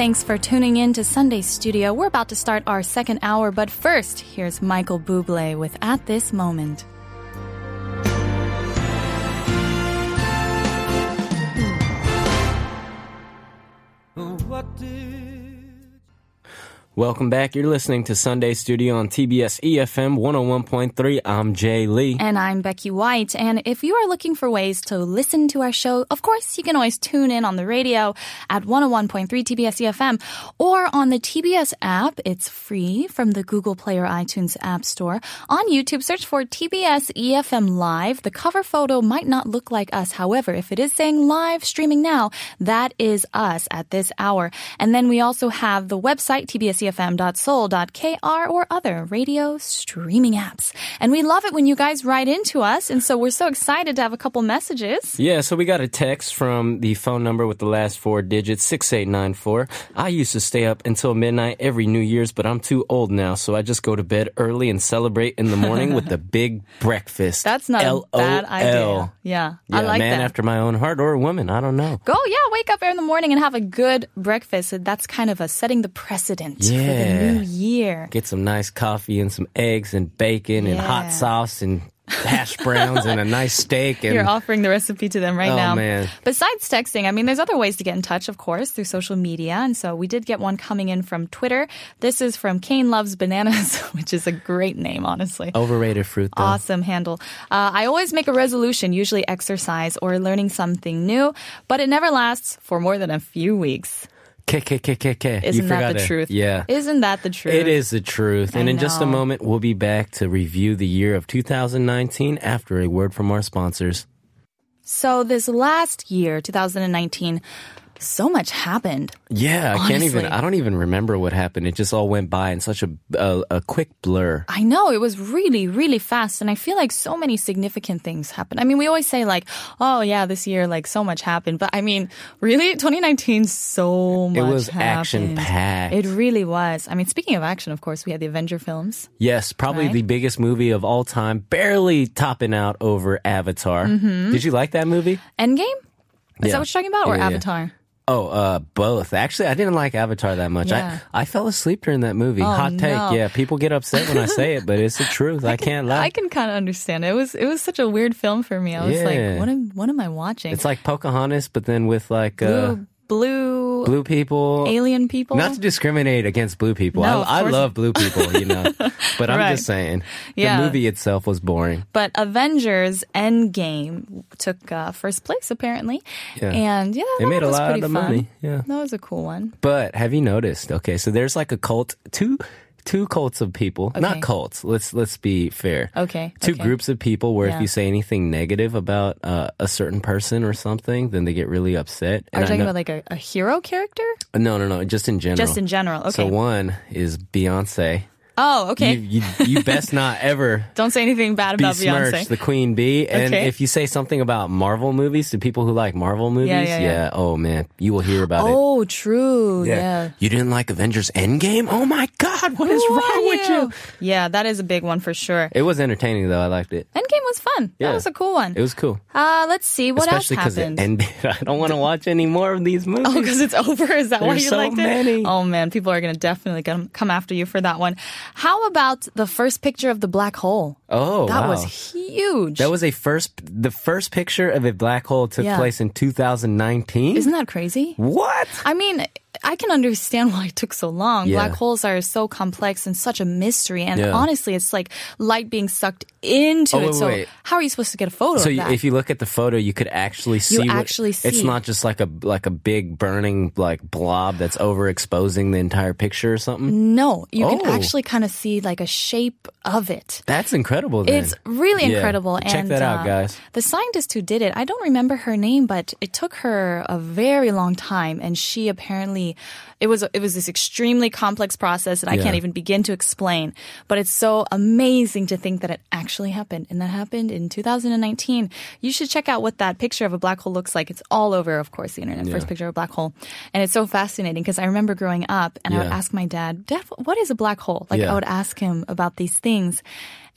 Thanks for tuning in to Sunday Studio. We're about to start our second hour, but first, here's Michael Bublé with At This Moment. Welcome back. You're listening to Sunday Studio on TBS EFM 101.3. I'm Jay Lee. And I'm Becky White. And if you are looking for ways to listen to our show, of course, you can always tune in on the radio at 101.3 TBS EFM or on the TBS app. It's free from the Google Play or iTunes App Store. On YouTube, search for TBS EFM Live. The cover photo might not look like us. However, if it is saying live streaming now, that is us at this hour. And then we also have the website, tbsefm.seoul.kr or other radio streaming apps. And we love it when you guys write into us. And so we're so excited to have a couple messages. Yeah, so we got a text from the phone number with the last four digits, 6894. I used to stay up until midnight every New Year's, but I'm too old now, so I just go to bed early and celebrate in the morning with the big breakfast. That's not a bad idea. Yeah, Yeah, I like man that. after my own heart or a woman, I don't know. Go, yeah, wake up in the morning and have a good breakfast. That's kind of a setting the precedent for the Yeah. new year. Get some nice coffee and some eggs and bacon and hot sauce and hash browns and a nice steak and You're offering the recipe to them right Oh, now. man. Besides texting, I mean, there's other ways to get in touch, of course, through social media. And so we did get one coming in from Twitter. This is from Kane Loves Bananas, which is a great name, honestly. overrated fruit though. Awesome handle. Uh, I always make a resolution, usually exercise or learning something new, but it never lasts for more than a few weeks. K K K K K. Isn't that the it. truth? Yeah. Isn't that the truth? It is the truth. And I in just a moment, we'll be back to review the year of 2019 after a word from our sponsors. So this last year, 2019, so much happened. Yeah, I can't even, I don't even remember what happened. It just all went by in such a, a, a quick blur. I know it was really, really fast. And I feel like so many significant things happened. I mean, we always say like, oh yeah, this year, like so much happened. But I mean, really, 2019, so much It was action packed. It really was. I mean, speaking of action, of course, we had the Avenger films. Yes, probably Right? the biggest movie of all time, barely topping out over Avatar. Mm-hmm. Did you like that movie? Endgame? Is Yeah. that what you're talking about? Or Yeah, yeah. Oh, uh, both. Actually, I didn't like Avatar that much. Yeah. I, I fell asleep during that movie. Oh, Hot take. no. Yeah, people get upset when I say it, but it's the truth. I, can't lie. I can kind of understand. It was it was such a weird film for me. I was Yeah. like, what am what am I watching? It's like Pocahontas, but then with like uh, blue, blue, blue people. alien people. Not to discriminate against blue people. No, I, I love blue people, you know. But I'm Right. just saying, Yeah. the movie itself was boring. But Avengers Endgame took uh, first place apparently, Yeah. and yeah, They made a lot of fun. money. Yeah. That was a cool one. But have you noticed? Okay, so there's like a cult, two two cults of people. Okay. Not cults. Let's let's be fair. Okay, Two okay. groups of people where Yeah. if you say anything negative about uh, a certain person or something, then they get really upset. Are you talking know- about like a, a hero character? no, no, no. Just in general. Just in general. Okay. So one is Beyonce. Oh, okay. You, you, you best not ever Don't say anything bad about Beyonce. the queen bee. And Okay. if you say something about Marvel movies to people who like Marvel movies, yeah, yeah. oh man, you will hear about it. oh, true. Yeah. You didn't like Avengers Endgame? Oh my God, what is wrong with you? Yeah, that is a big one for sure. It was entertaining though. I liked it. Endgame was fun. Yeah. That was a cool one. It was cool. Uh, let's see what Especially else because it happened. ended. I don't want to watch any more of these movies. Oh, because it's over. Is that why you so liked many. it? Oh man, people are gonna definitely come after you for that one. How about the first picture of the black hole? Oh, that wow. was huge. That was a first. The first picture of a black hole took Yeah. place in 2019. Isn't that crazy? what? I mean, I can understand why it took so long. Yeah. Black holes are so complex and such a mystery. And Yeah. honestly, it's like light being sucked into Oh, it. wait, so wait. how are you supposed to get a photo So you, if you look at the photo, you could actually see. what- actually It's see. not just like a like a big burning like blob that's overexposing the entire picture or something. no, you can Oh. actually kind of see like a shape of it. That's incredible. Then. It's really Yeah. incredible. Check and, that out, uh, guys. The scientist who did it, I don't remember her name, but it took her a very long time, and she apparently only it was it was this extremely complex process that I Yeah. can't even begin to explain. But it's so amazing to think that it actually happened, and that happened in 2019. You should check out what that picture of a black hole looks like. It's all over, of course, the internet. First picture of a black hole, and it's so fascinating because I remember growing up, and I would ask my dad, "Dad, what is a black hole?" Like Yeah. I would ask him about these things.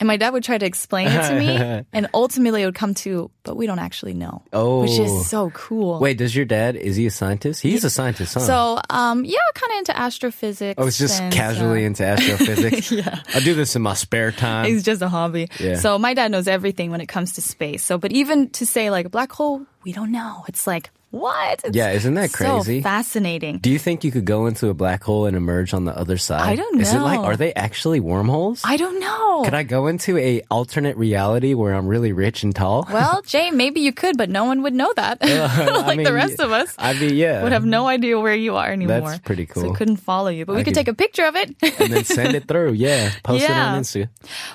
And my dad would try to explain it to me, and ultimately it would come to, but we don't actually know. Oh, which Oh. is so cool. Wait, does your dad? Is he a scientist? He's a scientist, huh? So, um, yeah, kind of into astrophysics. I was just and, casually uh, into astrophysics. yeah, I do this in my spare time. It's just a hobby. Yeah. So my dad knows everything when it comes to space. So, but even to say like a black hole, we don't know. It's like what? It's Yeah, isn't that crazy? So fascinating. Do you think you could go into a black hole and emerge on the other side? I don't know. Is it like are they actually wormholes? I don't know. Could I go into a alternate reality where I'm really rich and tall? well, Jay, maybe you could, but no one would know that. like mean, the rest of us. I'd be yeah. would have no idea where you are anymore. That's pretty So cool. we couldn't follow you, but we could could- take a picture of it. and then send it through. Yeah, post it on Insta.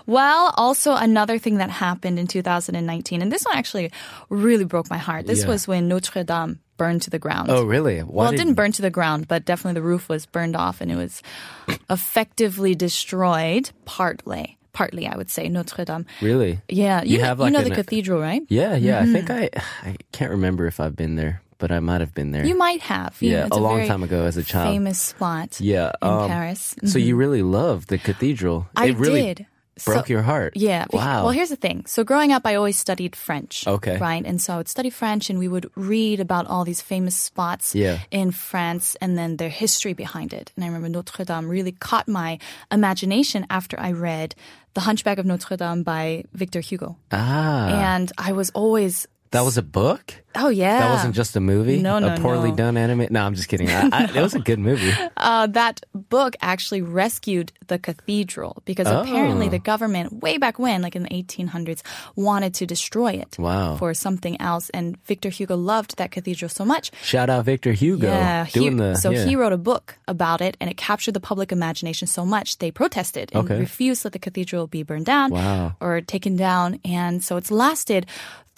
Well, also another thing that happened in 2019, and this one actually really broke my heart. This Yeah. was when Notre Dame burned to the ground. Oh, really? Why well, it did- didn't burn to the ground, but definitely the roof was burned off and it was effectively destroyed partly. Partly, I would say, Notre Dame. Really? Yeah, You you, have, you like, know an- the cathedral, right? Yeah, yeah. I think I I can't remember if I've been there, but I might have been there. You might have. Yeah, it's a long time ago as a child. Famous spot. yeah, in um, Paris. So you really love the cathedral? I it really did. Broke So- your heart. Yeah. Wow. Well, here's the thing. So growing up, I always studied French. Okay. Right. And so I would study French and we would read about all these famous spots Yeah. in France and then their history behind it. And I remember Notre Dame really caught my imagination after I read The Hunchback of Notre Dame by Victor Hugo. ah, And I was always, that was a book. oh yeah. That wasn't just a movie. No, no, a poorly no. done anime. No, I'm just kidding. I, I, it was a good movie. uh, that book actually rescued the cathedral because apparently Oh. the government, way back when, like in the 1800s, wanted to destroy it Wow. for something else. And Victor Hugo loved that cathedral so much. Shout out Victor Hugo. Yeah, he, doing the so yeah. he wrote a book about it, and it captured the public imagination so much they protested and Okay. refused that the cathedral be burned down Wow. or taken down. And so it's lasted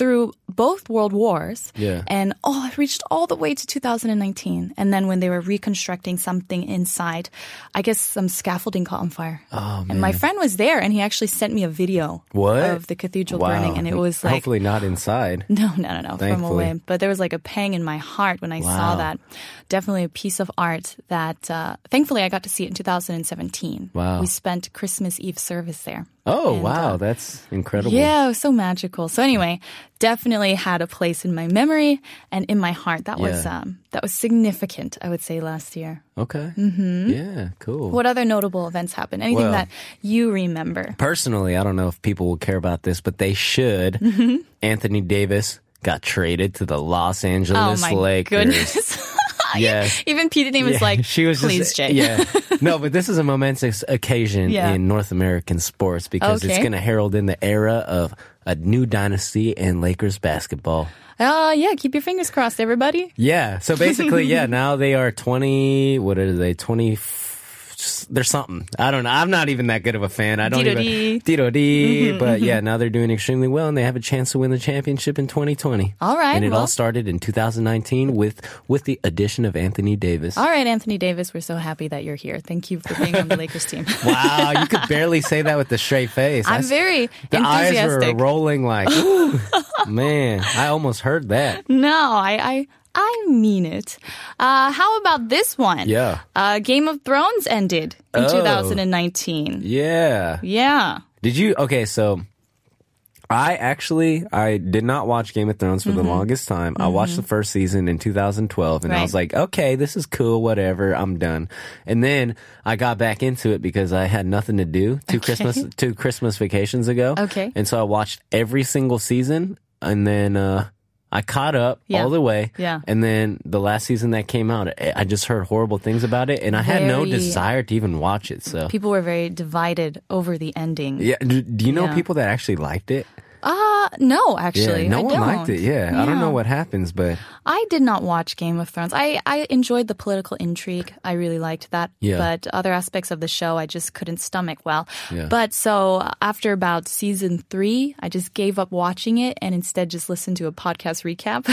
through both world wars. Yeah. And oh, it reached all the way to 2019. And then when they were reconstructing something inside, I guess some scaffolding caught on fire. Oh, And my friend was there, and he actually sent me a video What? of the cathedral wow. burning, and it was like hopefully not inside. no, no, no, no, from away. But there was like a pang in my heart when I saw Wow. that. Definitely a piece of art that, uh, thankfully, I got to see it in 2017. Wow. We spent Christmas Eve service there. Oh And, wow, uh, that's incredible. Yeah, it was so magical. So anyway, definitely had a place in my memory and in my heart. That was um, that was significant. I would say last year. Okay. Mm-hmm. Yeah. Cool. What other notable events happened? Anything Well- that you remember? Personally, I don't know if people will care about this, but they should. Mm-hmm. Anthony Davis got traded to the Los Angeles Oh my Lakers. goodness! Yeah. Even Peter name was Yeah, like, she was please, just Jay. yeah. No, but this is a momentous occasion Yeah. in North American sports because it's going to herald in the era of a new dynasty in Lakers basketball. Uh, yeah. Keep your fingers crossed, everybody. Yeah. So basically, yeah, now they are 20, what are they? 20, there's something. I don't know. I'm not even that good of a fan. I don't Dee-do-dee. even. Dee-do-dee. Mm-hmm, but mm-hmm. yeah, now they're doing extremely well and they have a chance to win the championship in 2020. All right, And it all started in 2019 with, with the addition of Anthony Davis. All right, Anthony Davis, we're so happy that you're here. Thank you for being on the Lakers team. Wow, you could barely say that with a straight face. I'm That's- very the eyes enthusiastic. were rolling like, man, I almost heard that. No, I, I, I mean it. Uh, how about this one? Yeah. Uh, Game of Thrones ended in Oh. 2019. Yeah. Yeah. Did you? Okay, so I actually I did not watch Game of Thrones for the longest time. I watched the first season in 2012, and I Mm-hmm. Was like, okay, this is cool, whatever, I'm done. And then I got back into it because I had nothing to do two Christmas two Christmas vacations ago. Okay. and so I watched every single season, and then. uh I caught up Yeah. all the way. Yeah. And then the last season that came out, I just heard horrible things about it, and I had no desire to even watch it. So. People were very divided over the ending. yeah. Do, do you know Yeah. people that actually liked it? Uh, no, actually. yeah. No I one don't. liked it. Yeah. I don't know what happens, but I did not watch Game of Thrones. I, I enjoyed the political intrigue. I really liked that. Yeah. But other aspects of the show, I just couldn't stomach well. Yeah. But so after about season three, I just gave up watching it and instead just listened to a podcast recap.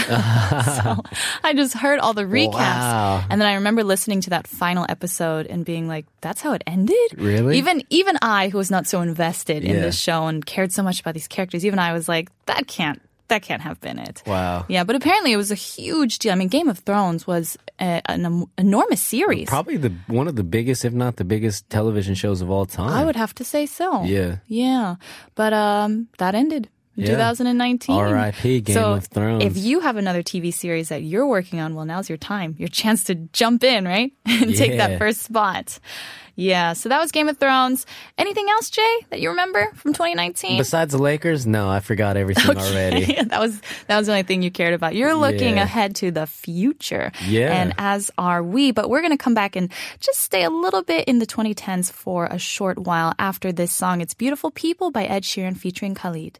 so I just heard all the recaps. Wow. And then I remember listening to that final episode and being like, that's how it ended? Really? Even, even I, who was not so invested in Yeah. this show and cared so much about these characters, even I was like, that can't, that can't have been it. Wow. Yeah, but apparently it was a huge deal. I mean, Game of Thrones was a, an em- enormous series. probably the one of the biggest, if not the biggest, television shows of all time. I would have to say so. Yeah. Yeah. But um that ended in Yeah. 2019. R.I.P. Game so of Thrones. If you have another TV series that you're working on, well, now's your time, your chance to jump in, right? and take that first spot. Yeah, so that was Game of Thrones. Anything else, Jay, that you remember from 2019? Besides the Lakers, no, I forgot everything already. That was that was the only thing you cared about. You're looking Yeah. ahead to the future. Yeah. And as are we, but we're going to come back and just stay a little bit in the 2010s for a short while after this song. It's Beautiful People by Ed Sheeran featuring Khalid.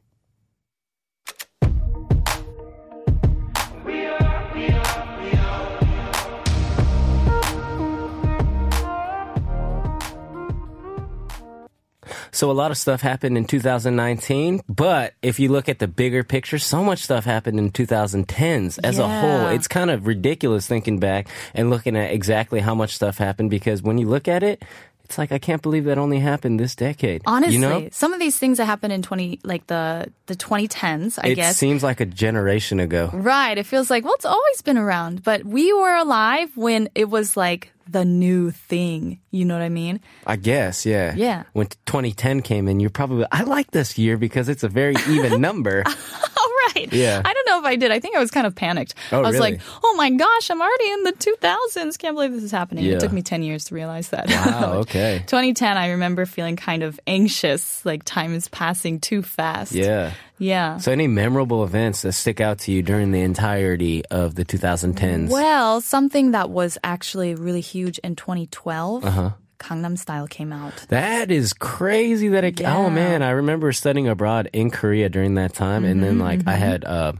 So a lot of stuff happened in 2019, but if you look at the bigger picture, so much stuff happened in 2010s as a whole. It's kind of ridiculous thinking back and looking at exactly how much stuff happened because when you look at it, it's like I can't believe that only happened this decade. Honestly, you know? some of these things that happened in 20 like the the 2010s, I it guess. seems like a generation ago. Right. It feels like, well, it's always been around, but we were alive when it was like the new thing. You know what I mean? I guess, yeah. Yeah. When 2010 came in, you're probably I like this year because it's a very even number. All right. Yeah. I don't know if I did. I think I was kind of panicked. Oh, I was really? like, oh my gosh, I'm already in the 2000s. Can't believe this is happening. Yeah. It took me 10 years to realize that. Wow, okay. 2010, I remember feeling kind of anxious, like time is passing too fast. Yeah. Yeah. So any memorable events that stick out to you during the entirety of the 2010s? Well, something that was actually really huge in 2012, Uh-huh. Gangnam Style came out. That is crazy that it Yeah. Oh man, I remember studying abroad in Korea during that time and then Mm-hmm, like I had uh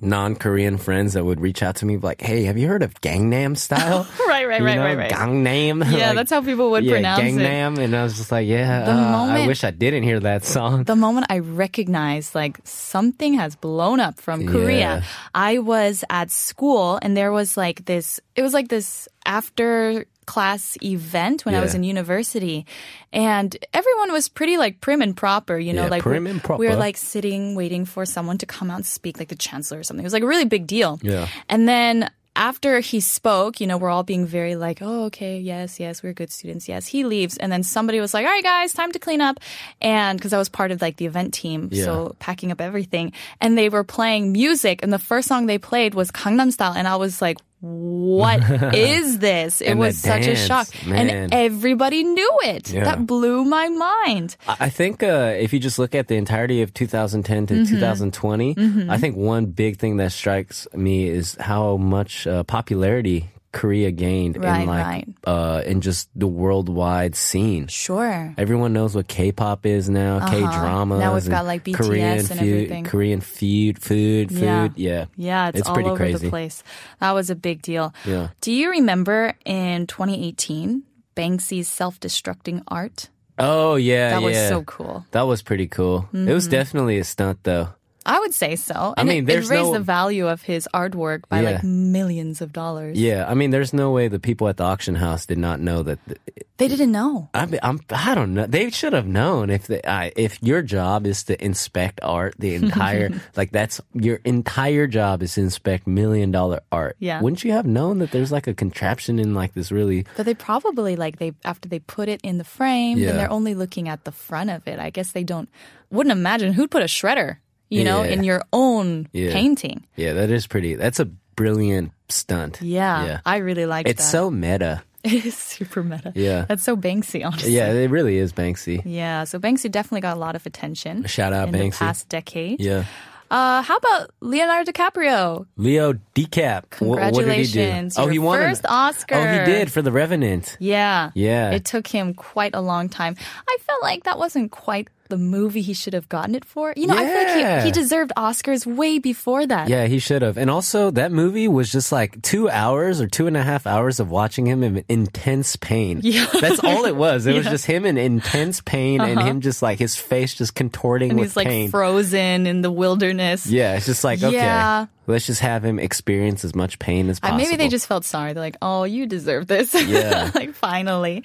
non-Korean friends that would reach out to me like, "Hey, have you heard of Gangnam Style?" Right, right, You right, know, right, right. Gangnam. Yeah, Like, that's how people would yeah, pronounce it. Gangnam and I was just like, "Yeah, uh, I wish I didn't hear that song." the moment I recognized like something has blown up from Yeah. Korea, I was at school and there was like this, it was like this after class event when I was in university and everyone was pretty like prim and proper, you know, Yeah, like prim we- and we were like sitting waiting for someone to come out and speak like the chancellor or something. It was like a really big deal. Yeah. And then after he spoke, you know, we're all being very like, oh, okay, yes, yes, we're good students. Yes, he leaves. And then somebody was like, all right, guys, time to clean up. And because I was part of like the event team, Yeah. so packing up everything. And they were playing music. And the first song they played was Gangnam Style. And I was like, what is this? It And was such a shock. man. And everybody knew it. Yeah. That blew my mind. I think uh, if you just look at the entirety of 2010 to Mm-hmm. 2020, I think one big thing that strikes me is how much uh, popularity Korea gained Right, in like right. uh, in just the worldwide scene. Sure. Everyone knows what K-pop is now, K-dramas. Uh-huh. Now we've got, like, BTS Korean and food, everything. Korean food, food, food. Yeah, Yeah, it's, It's all pretty over crazy. the place. That was a big deal. Yeah. Do you remember in 2018 Banksy's self-destructing art? Oh yeah, That was so cool. That was pretty cool. It was definitely a stunt though. I would say so. I And mean, it, there's it raised no- the value of his artwork by Yeah. like millions of dollars. Yeah, I mean, there's no way the people at the auction house did not know that. They didn't know. I mean, I'm, I don't know. They should have known if they, I, if your job is to inspect art, the entire like that's your entire job is to inspect million dollar art. Yeah. wouldn't you have known that there's like a contraption in like this really? But they probably like they after they put it in the frame, Yeah. then they're only looking at the front of it. I guess they don't wouldn't imagine who'd put a shredder, you know, Yeah. in your own Yeah. painting. Yeah, that is pretty. That's a brilliant stunt. Yeah, yeah. I really like It's that. so meta. It is super meta. Yeah. That's so Banksy, honestly. Yeah, it really is Banksy. Yeah, so Banksy definitely got a lot of attention. Shout out in the Banksy. past decade. Yeah. Uh, how about Leonardo DiCaprio? Leo DiCap. Wh- What he do? Congratulations, Oh, he won an- first Oscar. Oh, he did for The Revenant. Yeah. Yeah. It took him quite a long time. I felt like that wasn't quite the movie he should have gotten it for. You know, I feel like he, he deserved Oscars way before that. Yeah, he should have. And also, that movie was just like two hours or two and a half hours of watching him in intense pain. Yeah. That's all it was. It was just him in intense pain and him just like his face just contorting Uh-huh. And with he's like pain. frozen in the wilderness. yeah, it's just like, okay, Yeah. Let's just have him experience as much pain as Uh, possible. maybe they just felt sorry. They're like, oh, you deserve this. Yeah. like, finally.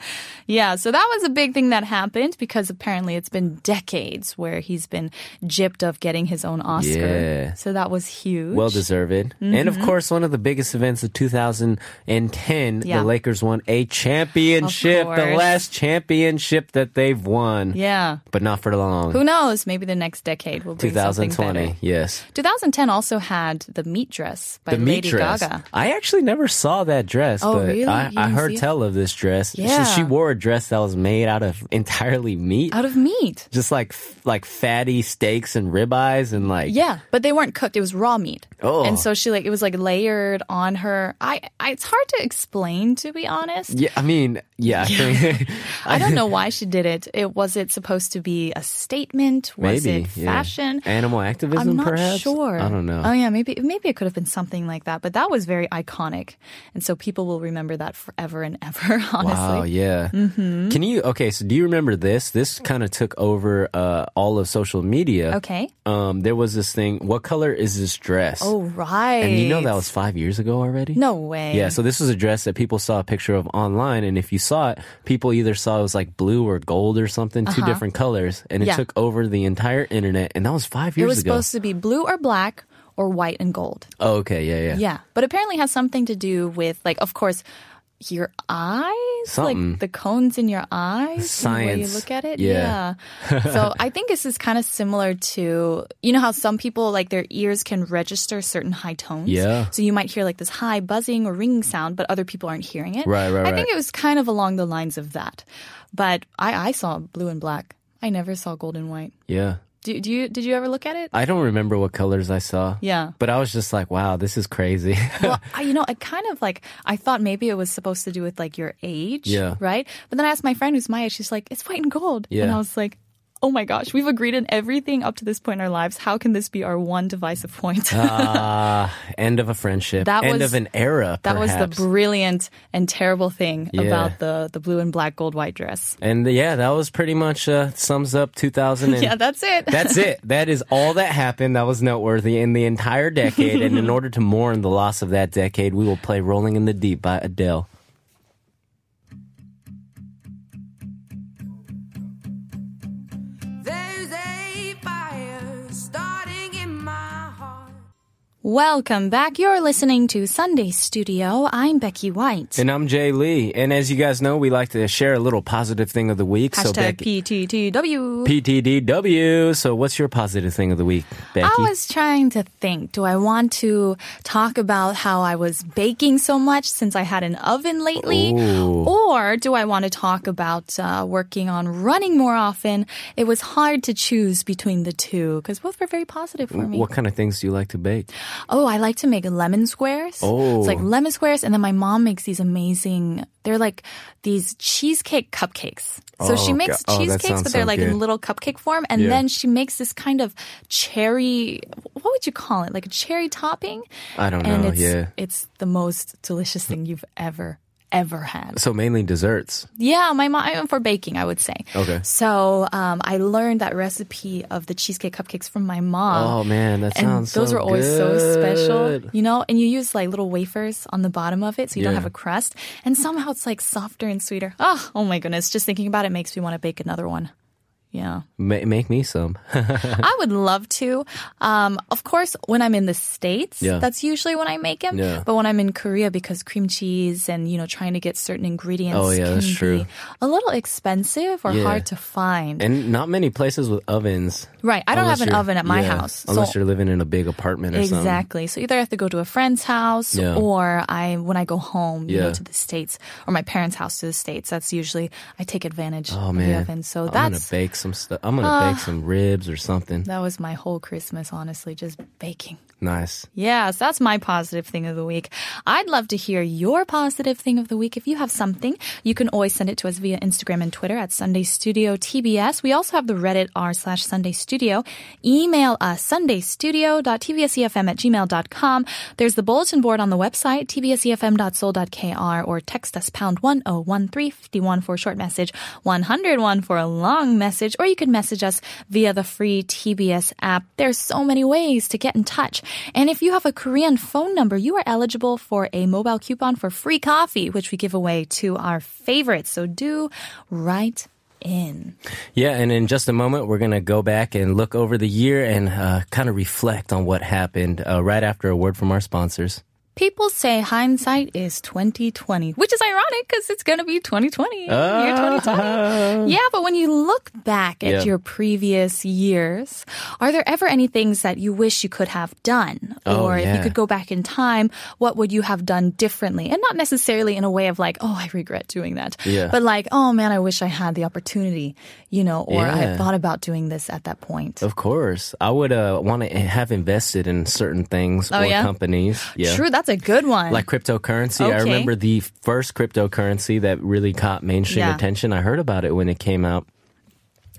Yeah, so that was a big thing that happened because apparently it's been decades where he's been gypped of getting his own Oscar. Yeah. So that was huge. Well deserved. And of course, one of the biggest events of 2010, Yeah. the Lakers won a championship, the last championship that they've won. Yeah. But not for long. Who knows? Maybe the next decade will something 2020, better. yes. 2010 also had the meat dress by The meat Lady dress. Gaga. I actually never saw that dress, Oh, but really? I, I heard see it? tell of this dress. She- Yeah. She, wore a dress that was made out of entirely meat. Out of meat. just like like fatty steaks and ribeyes and like Yeah, but they weren't cooked. It was raw meat. Oh. And so she like it was like layered on her. I, I it's hard to explain to be honest. Yeah, I mean, yeah, I I don't know why she did it. It was it supposed to be a statement? Was maybe it yeah. fashion? animal activism. I'm not perhaps? sure. I don't know. Oh yeah, maybe maybe it could have been something like that. But that was very iconic, and so people will remember that forever and ever. Honestly, Wow, yeah. Mm-hmm. Can you? Okay, so do you remember this? This kind of took over uh, all of social media. Okay. Um, there was this thing. What color is this dress? Oh right. and you know that was five years ago already. no way. Yeah, so this was a dress that people saw a picture of online, and if you saw it, people either saw it was like blue or gold or something, 2 different colors, and it Uh-huh. Yeah. took over the entire internet, and that was five years. it years was ago. supposed to be blue or black or white and gold. oh, okay, yeah, yeah. Yeah, but apparently has something to do with like, of course, your eyes, Something. like the cones in your eyes, and the way you look at it. Yeah. Yeah. so I think this is kind of similar to you know how some people like their ears can register certain high tones. Yeah. So you might hear like this high buzzing or ringing sound, but other people aren't hearing it. Right, right, I think it was kind of along the lines of that, but I I saw blue and black. I never saw gold and white. yeah. Do, do you did you ever look at it? I don't remember what colors I saw. Yeah. But I was just like, wow, this is crazy. well, I, you know, I kind of like I thought maybe it was supposed to do with like your age, Yeah. right? But then I asked my friend who's my age. She's like, "It's white and gold," Yeah, and I was like, "Oh my gosh, we've agreed on everything up to this point in our lives. How can this be our one divisive point?" Ah, end of a friendship. That end was- of an era. that was the brilliant and terrible thing Yeah. about the the blue and black gold white dress. And yeah, that was pretty much uh, sums up 2000. And yeah, that's it. That's it. That is all that happened that was noteworthy in the entire decade. and in order to mourn the loss of that decade, we will play Rolling in the Deep by Adele. Welcome back. You're listening to Sunday Studio. I'm Becky White. And I'm Jay Lee. And as you guys know, we like to share a little positive thing of the week. so Hashtag Becky, PTTW. PTDW. So what's your positive thing of the week, Becky? I was trying to think, do I want to talk about how I was baking so much since I had an oven lately? Ooh. Or do I want to talk about uh, working on running more often? It was hard to choose between the two because both were very positive for me. what kind of things do you like to bake? Oh, I like to make lemon squares. Oh. It's like lemon squares, and then my mom makes these amazing. They're like these cheesecake cupcakes. So Oh, she makes God. Oh, cheesecakes, sounds but they're so like good. in little cupcake form, and Yeah. then she makes this kind of cherry. What would you call it? Like a cherry topping. I don't and know, it's, yeah. it's the most delicious thing you've ever ever had. So mainly desserts. Yeah, my mom for baking, I would say. Okay. So um, I learned that recipe of the cheesecake cupcakes from my mom. Oh, man, that and sounds those so are always so special, you know. And you use like little wafers on the bottom of it, so you don't have a crust. And somehow it's like softer and sweeter. Oh, oh my goodness! Just thinking about it makes me want to bake another one. Yeah, Ma- make me some. I would love to. Um, of course, when I'm in the states, Yeah. that's usually when I make them. Yeah. But when I'm in Korea, because cream cheese and you know trying to get certain ingredients Oh, yeah, can that's true. a little expensive or Yeah. hard to find. and not many places with ovens. right, I don't have an oven at my yeah, house. Unless so you're living in a big apartment or something. Exactly. So either I have to go to a friend's house Yeah. or I when I go home, you know, to the States or my parents' house to the States. That's usually I take advantage Oh of the man, oven. So I'm gonna that's bake some stuff. I'm gonna Ah. bake some ribs or something. That was my whole Christmas, honestly, just baking. Nice. Yes, that's my positive thing of the week. I'd love to hear your positive thing of the week. If you have something, you can always send it to us via Instagram and Twitter at Sunday Studio TBS. We also have the Reddit r slash Sunday Studio. Email us sundaystudio.tbsefm at gmail.com. There's the bulletin board on the website, tbsefm.seoul.kr, or text us pound 101351 for a short message, 101 for a long message, or you can message us via the free TBS app. There's so many ways to get in touch. And if you have a Korean phone number, you are eligible for a mobile coupon for free coffee, which we give away to our favorites. So do write in. Yeah, and in just a moment, we're going to go back and look over the year and uh, kind of reflect on what happened uh, right after a word from our sponsors. People say hindsight is 2020, which is ironic because it's going to be 2020. Year 2020. Yeah, but when you look back at Yeah. your previous years, are there ever any things that you wish you could have done? Oh, or if you could go back in time, what would you have done differently? And not necessarily in a way of like, oh, I regret doing that. Yeah. But like, oh man, I wish I had the opportunity, you know, or I Yeah. thought about doing this at that point. Of course, I would uh, want to have invested in certain things Oh, or yeah? companies. Yeah. True, that's a good one. Like cryptocurrency. I remember the first cryptocurrency that really caught mainstream Yeah. attention. I heard about it when it came out.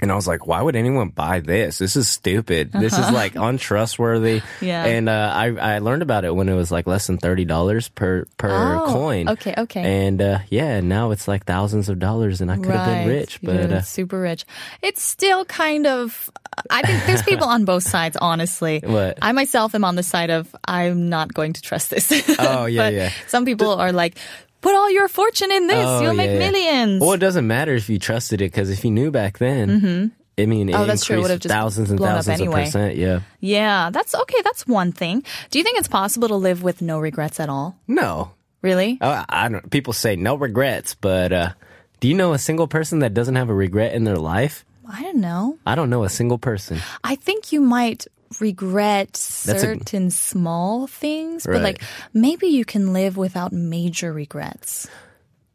And I was like, why would anyone buy this? This is stupid. This is like untrustworthy. Uh-huh. Yeah. And uh, I, I learned about it when it was like less than $30 per, per Oh, coin. okay, okay. And uh, yeah, now it's like thousands of dollars and I could have been rich. But uh, super rich. It's still kind of. I think there's people on both sides. Honestly, What? I myself am on the side of I'm not going to trust this. Oh, yeah, yeah. Some people are like, put all your fortune in this, Oh, you'll make yeah, yeah. millions. Well, it doesn't matter if you trusted it because if you knew back then, I mean, it Oh, that's true. It would've just thousands and thousands anyway. of percent. Yeah. yeah, that's okay. That's one thing. Do you think it's possible to live with no regrets at all? No, Really? Uh, I don't. People say no regrets, but uh, do you know a single person that doesn't have a regret in their life? I don't know. I don't know a single person. I think you might regret a- certain small things, but like maybe you can live without major regrets.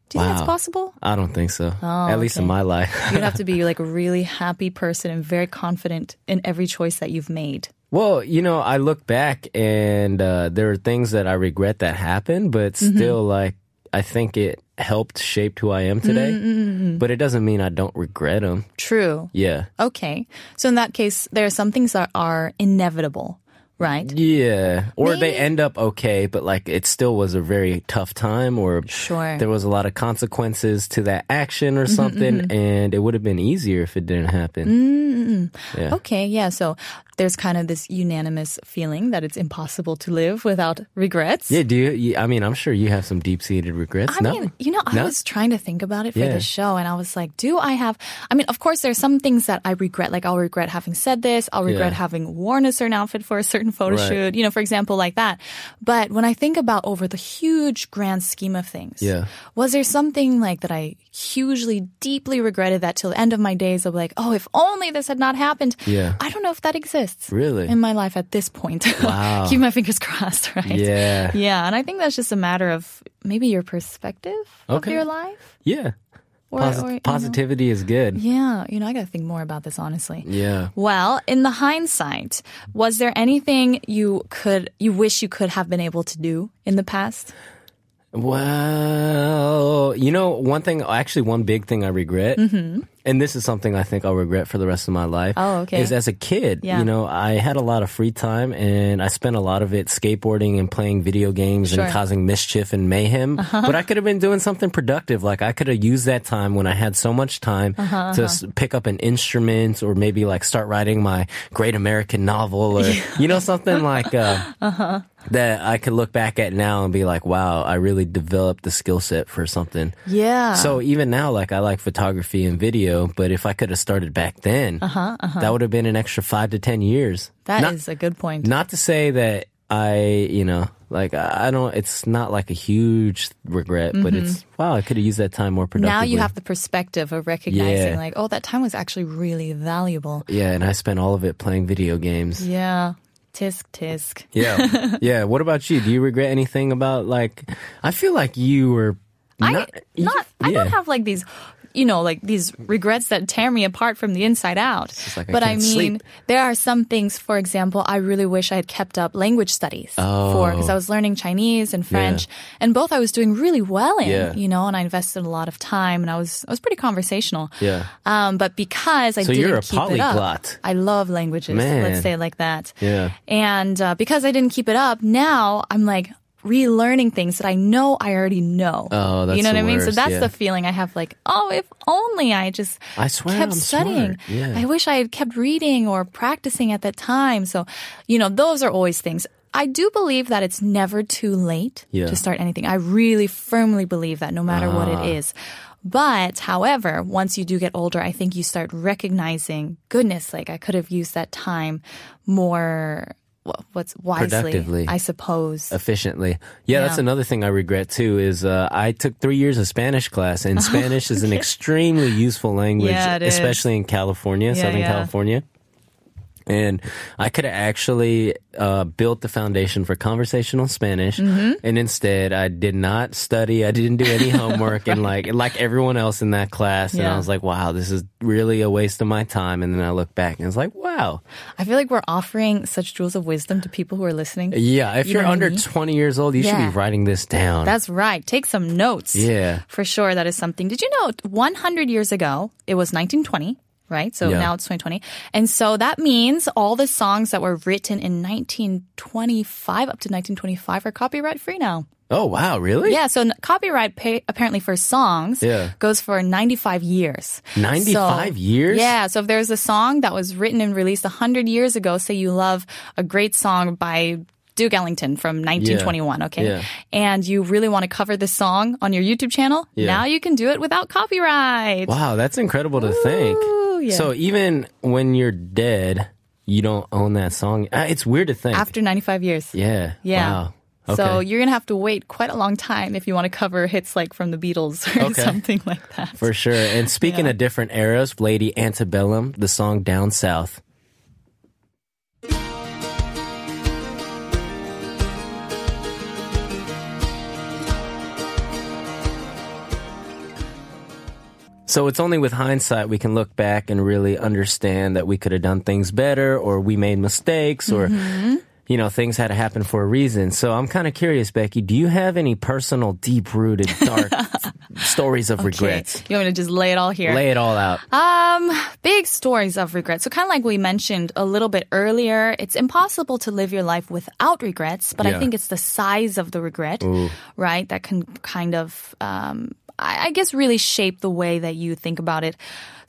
Do you think Wow. that's possible? I don't think so. Oh, At least in my life. You'd have to be like a really happy person and very confident in every choice that you've made. well, you know, I look back and uh, there are things that I regret that happened, but Mm-hmm. still, like, I think it helped shape who I am today. Mm-hmm, But it doesn't mean I don't regret them. True. Yeah. Okay. So in that case, there are some things that are inevitable, right? Yeah. Or they end up okay, but like it still was a very tough time or Sure. there was a lot of consequences to that action or Mm-hmm, something and it would have been easier if it didn't happen. Mm-hmm. Yeah. Okay, yeah. So there's kind of this unanimous feeling that it's impossible to live without regrets. Yeah, do you, you I mean, I'm sure you have some deep-seated regrets. I no. mean, you know, I No? was trying to think about it for Yeah. the show, and I was like, do I have? I mean, of course, there's some things that I regret. Like, I'll regret having said this. I'll regret Yeah. having worn a certain outfit for a certain photo Right. shoot. You know, for example, like that. But when I think about over the huge grand scheme of things, Yeah. was there something like that I hugely, deeply regretted that till the end of my days of like, oh, if only this had not happened. Yeah. I don't know if that exists. Really? In my life at this point. Wow. Keep my fingers crossed, right? Yeah. Yeah, and I think that's just a matter of maybe your perspective Okay. of your life. Yeah. Or, Posi- or, you know. positivity is good. Yeah, you know, I got to think more about this honestly. Yeah. Well, in the hindsight, was there anything you could you wish you could have been able to do in the past? Well, you know, one thing, actually, one big thing I regret, and this is something I think I'll regret for the rest of my life. Mm-hmm. Oh, okay. Is as a kid, Yeah. you know, I had a lot of free time and I spent a lot of it skateboarding and playing video games Sure. Uh-huh. and causing mischief and mayhem. But I could have been doing something productive. Like I could have used that time when I had so much time Uh-huh, to s pick up an instrument or maybe like start writing my great American novel or, you know, something like, uh, Uh-huh. That I could look back at now and be like, wow, I really developed the skill set for something. Yeah. So even now, like I like photography and video, but if I could have started back then, that would have been an extra five to ten years. Uh-huh, that is a good point. not to say that I, you know, like I don't. It's not like a huge regret, but it's wow. I could have used that time more productively. Mm-hmm. now you have the perspective of recognizing Yeah. like, oh, that time was actually really valuable. yeah, and I spent all of it playing video games. Yeah. Tisk tisk. Yeah, yeah. What about you? Do you regret anything about like? I feel like you were I not. you- not I yeah. don't have like these you know, like these regrets that tear me apart from the inside out. like but I can't mean, sleep. there are some things, for example, I really wish I had kept up language studies for, because I was learning Chinese and French, and both I was doing really well in, Yeah. you know, and I invested a lot of time and I was, I was pretty conversational. Yeah. Um, but because I So didn't you're a keep it up. I love languages. Man. Let's say it like that. Yeah. And uh, because I didn't keep it up, now I'm like relearning things that I know I already know. Oh, that's you know what I mean. So that's yeah. the feeling I have. Like, oh, if only I just I swear kept I'm studying. Yeah. I wish I had kept reading or practicing at that time. So, you know, those are always things. I do believe that it's never too late Yeah. to start anything. I really firmly believe that no matter what Ah. it is. But however, once you do get older, I think you start recognizing, goodness, like I could have used that time more, what's wisely, Productively. I suppose. efficiently. Yeah, that's another thing I regret too. Is uh, I took three years of Spanish class, and Spanish is an extremely useful language, Yeah, especially in California, Yeah, Southern yeah. California. And I could have actually uh, built the foundation for conversational Spanish, Mm-hmm. and instead I did not study. I didn't do any homework, and like like everyone else in that class, and I was like, "Wow, this is really a waste of my time." And then I look back, and it's like, "Wow, I feel like we're offering such jewels of wisdom to people who are listening. yeah." If You are I under mean? twenty years old, you should be writing this down. That's right. Take some notes. Yeah. For sure, that is something. Did you know 100 years ago, it was 1920? Right? So Yeah. now it's 2020. And so that means all the songs that were written in 1925 up to 1925 are copyright free now. Oh wow, really? Yeah, so copyright pay, apparently for songs Yeah. goes for 95 years. 95 years? Yeah, so if there's a song that was written and released 100 years ago, say you love a great song by Duke Ellington from 1921, okay? Yeah. And you really want to cover this song on your YouTube channel, Yeah. now you can do it without copyright. Wow, that's incredible to think. Ooh, yeah. So even when you're dead, you don't own that song. Uh, It's weird to think. After 95 years. yeah. Yeah. Wow. Okay. So you're going to have to wait quite a long time if you want to cover hits like from the Beatles or Okay. something like that. For sure. And speaking of different eras, Lady Antebellum, the song Down South. So it's only with hindsight we can look back and really understand that we could have done things better or we made mistakes or Mm-hmm. you know things had to happen for a reason. So I'm kind of curious Becky, do you have any personal deep-rooted dark stories of regrets? You want me to just lay it all here? Lay it all out. Um, big stories of regret. So kind of like we mentioned a little bit earlier, it's impossible to live your life without regrets, but Yeah. I think it's the size of the regret, right? That can kind of, um, I I guess really shape the way that you think about it.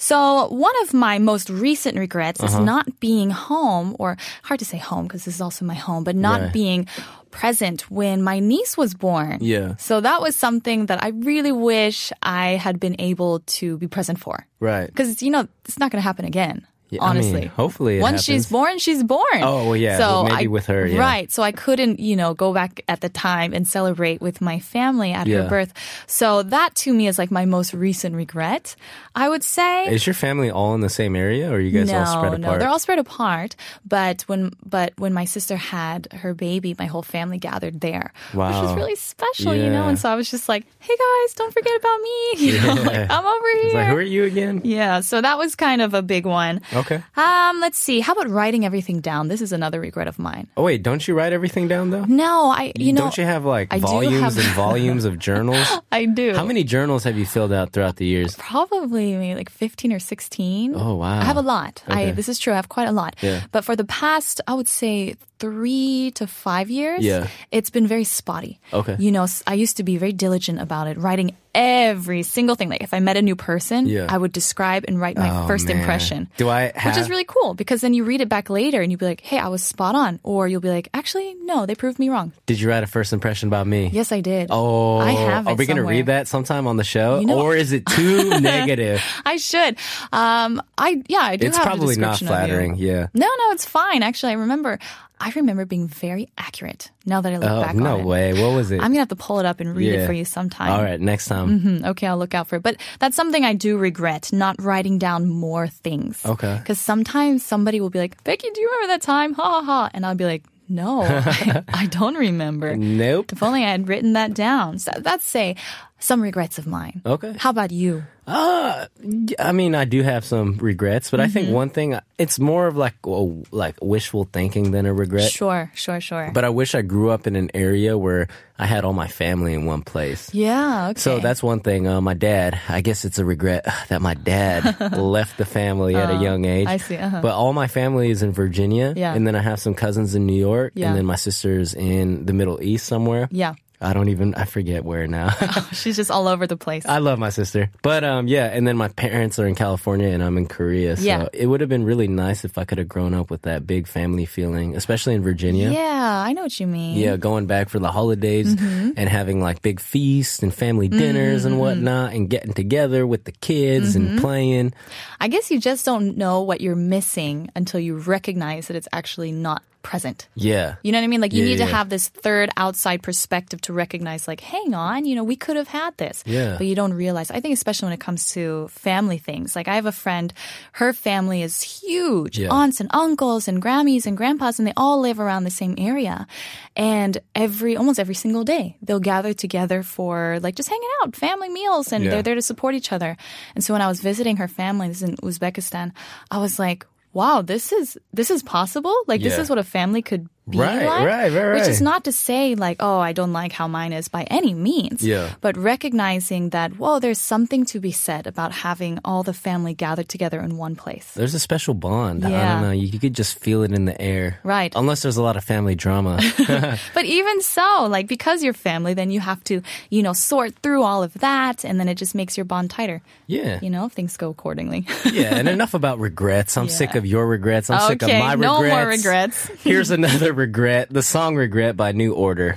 So one of my most recent regrets Uh-huh. is not being home or hard to say home because this is also my home, but not Right. being present when my niece was born. Yeah. So that was something that I really wish I had been able to be present for. Right. Because you know it's not going to happen again. Yeah, I mean, honestly, hopefully once she's born, she's born. Oh, well, yeah, So well, maybe I- with her, yeah. right? So I couldn't, you know, go back at the time and celebrate with my family at her birth. So that to me is like my most recent regret. I would say. Is your family all in the same area or are you guys no, all spread apart? no, they're all spread apart. But when but when my sister had her baby, my whole family gathered there, which was really special, you know. And so I was just like, "Hey guys, don't forget about me." You know, like I'm over It's here. like, who are you again? Yeah, so that was kind of a big one. Okay. Um, let's see. How about writing everything down? This is another regret of mine. Oh wait, don't you write everything down though? No, I you know don't you have like I volumes have- and volumes of journals? I do. How many journals have you filled out throughout the years? Probably maybe like 15 or 16. Oh, wow. I have a lot. Okay. I this is true. I have quite a lot. Yeah. But for the past, I would say 3 to 5 years, Yeah. it's been very spotty. Okay. You know, I used to be very diligent about it, writing every single thing. Like if I met a new person, Yeah. I would describe and write my Oh, first man. impression. Do I have Which is really cool because then you read it back later and you'll be like, hey, I was spot on. Or you'll be like, actually, no, they proved me wrong. Did you write a first impression about me? Yes, I did. Oh, I have Are we gonna read that sometime on the show, You know- or is it too negative? I should. Um, I yeah, I do It's have a probably not description of you. flattering. Yeah. No, no, it's fine. Actually, I remember. I remember being very accurate. Now that I look Oh back no on it, way! What was it? I'm gonna have to pull it up and read Yeah. it for you sometime. All right, next time. Hmm, okay, I'll look out for it. But that's something I do regret not writing down more things. Okay. Because sometimes somebody will be like, Becky, do you remember that time? Ha ha ha. And I'll be like, no, I, I don't remember. Nope. If only I had written that down. So that's say some regrets of mine. Okay. How about you? I mean, I do have some regrets, but I Mm-hmm. think one thing it's more of like a, like wishful thinking than a regret. Sure, sure, sure. But I wish I grew up in an area where I had all my family in one place. yeah, okay. So that's one thing. Uh, my dad, I guess it's a regret that my dad left the family at a young age. Oh, I see, uh-huh. But all my family is in Virginia. Yeah. And then I have some cousins in New York. Yeah. And then my sister's in the Middle East somewhere. yeah. I don't even, I forget where now. She's just all over the place. I love my sister. But um, yeah, and then my parents are in California and I'm in Korea. So Yeah. it would have been really nice if I could have grown up with that big family feeling, especially in Virginia. yeah, I know what you mean. Yeah, going back for the holidays Mm-hmm. and having like big feasts and family dinners and whatnot and getting together with the kids Mm-hmm. and playing. I guess you just don't know what you're missing until you recognize that it's actually not present. Yeah. You know what I mean? Like you Yeah, need to have this third outside perspective to recognize like, hang on, you know, we could have had this. Yeah. But you don't realize. I think especially when it comes to family things. Like I have a friend, her family is huge. Yeah. Aunts and uncles and Grammys and grandpas and they all live around the same area. And every almost every single day they'll gather together for like just hanging out, family meals and Yeah. they're there to support each other. And so when I was visiting her family, this is in Uzbekistan, I was like, wow, this is this is possible? Like this is what a family could Right, like. right, right, Which is not to say like, oh, I don't like how mine is by any means. Yeah. But recognizing that, whoa, there's something to be said about having all the family gathered together in one place. There's a special bond. Yeah. I don't know. You, you could just feel it in the air. Right. Unless there's a lot of family drama. But even so, like because you're family, then you have to, you know, sort through all of that and then it just makes your bond tighter. yeah. You know, things go accordingly. Yeah. And enough about regrets. I'm sick of your regrets. I'm sick of my no regrets. No more regrets. Here's another regret. The song Regret by New Order.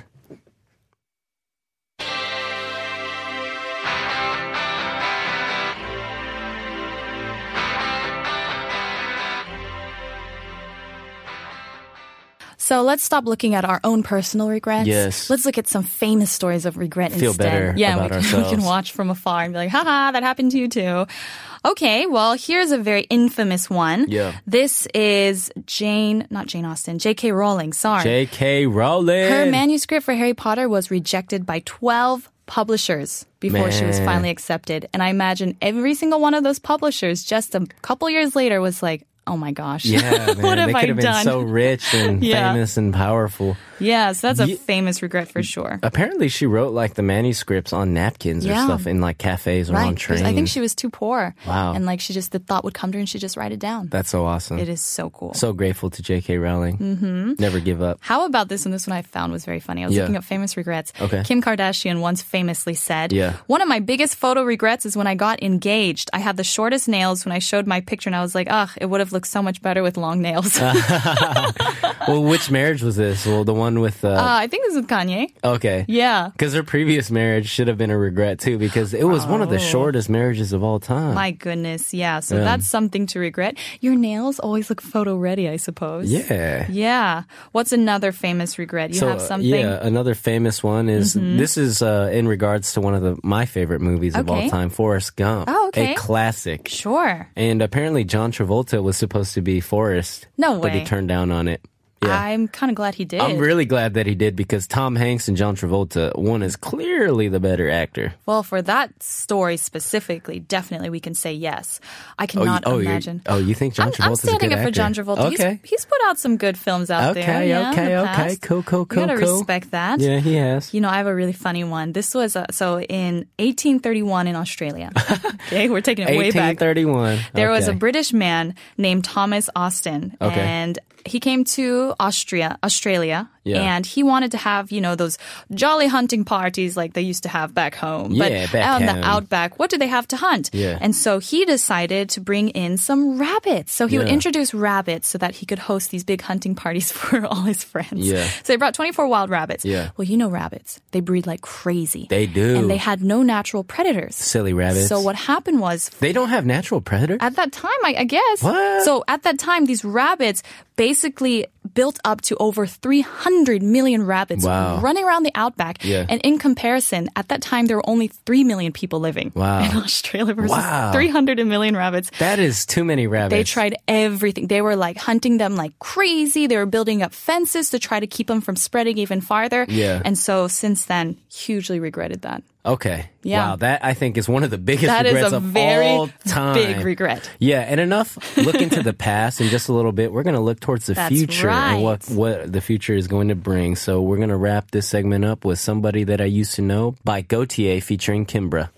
So let's stop looking at our own personal regrets. Yes. Let's look at some famous stories of regret Feel instead. better yeah, we can, we can watch from afar and be like, haha, that happened to you too. Okay, well, here's a very infamous one. Yeah. This is Jane, not Jane Austen, J.K. Rowling, sorry. J.K. Rowling. Her manuscript for Harry Potter was rejected by 12 publishers before she was finally accepted. And I imagine every single one of those publishers just a couple years later was like, oh my gosh, Yeah, man. what have they I could have been done? so rich and Yeah. famous and powerful. Yeah, so that's a Ye- famous regret for sure. Apparently, she wrote like the manuscripts on napkins Yeah. or stuff in like cafes or on trains. I think she was too poor. Wow. And like she just, the thought would come to her and she'd just write it down. That's so awesome. it is so cool. So grateful to J.K. Rowling. Mm-hmm. Never give up. How about this one? This one I found was very funny. I was Yeah. looking up famous regrets. Okay. Kim Kardashian once famously said, Yeah. One of my biggest photo regrets is when I got engaged. I had the shortest nails when I showed my picture and I was like, ugh, it would have looked so much better with long nails. uh, well, which marriage was this? Well, the one with. Uh, I think this is with Kanye. okay. Yeah. Because her previous marriage should have been a regret too, because it was one of the Oh. shortest marriages of all time. My goodness. Yeah. So Yeah. that's something to regret. Your nails always look photo ready, I suppose. yeah. Yeah. What's another famous regret? You so, have uh, something? yeah, another famous one is this is uh, in regards to one of the my favorite movies of all time, Forrest Gump. Oh, okay. A classic. Sure. And apparently, John Travolta was supposed to be Forrest. No But he turned down on it. Yeah. I'm kind of glad he did. I'm really glad that he did because Tom Hanks and John Travolta, one is clearly the better actor. Well, for that story specifically, definitely we can say yes. I cannot oh, you- imagine. oh, you think John I'm, I'm standing good up for actor? John Travolta. Okay. He's, he's put out some good films out Okay, there. yeah, in okay, the okay. past. Cool, cool, You gotta cool, cool. respect that. Yeah, he has. You know, I have a really funny one. This was uh, so in 1831 in Australia. okay, we're taking it way back. 1831. There was a British man named Thomas Austin, Okay. and he came to Austria, Australia, Yeah. and he wanted to have, you know, those jolly hunting parties like they used to have back home. Yeah, but back out in the outback, what do they have to hunt? Yeah. And so he decided to bring in some rabbits. So he would introduce rabbits so that he could host these big hunting parties for all his friends. Yeah. So he brought 24 wild rabbits. Yeah. Well, you know rabbits. They breed like crazy. They do. And they had no natural predators. Silly rabbits. So what happened was They don't have natural predators? at that time, I, I guess. What? So at that time, these rabbits basically built up to over 300 million rabbits Wow. running around the outback. Yeah. And in comparison, at that time, there were only 3 million people living Wow. in Australia versus Wow. 300 million rabbits. that is too many rabbits. They tried everything. They were like hunting them like crazy. They were building up fences to try to keep them from spreading even farther. Yeah. And so since then, hugely regretted that. Okay. Yeah. Wow, that I think is one of the biggest That is regrets a of very all time. big regret. Yeah, and enough look into the past in just a little bit. We're going to look towards the That's future and what what the future is going to bring. So we're going to wrap this segment up with somebody that I used to know by Gotye featuring Kimbra.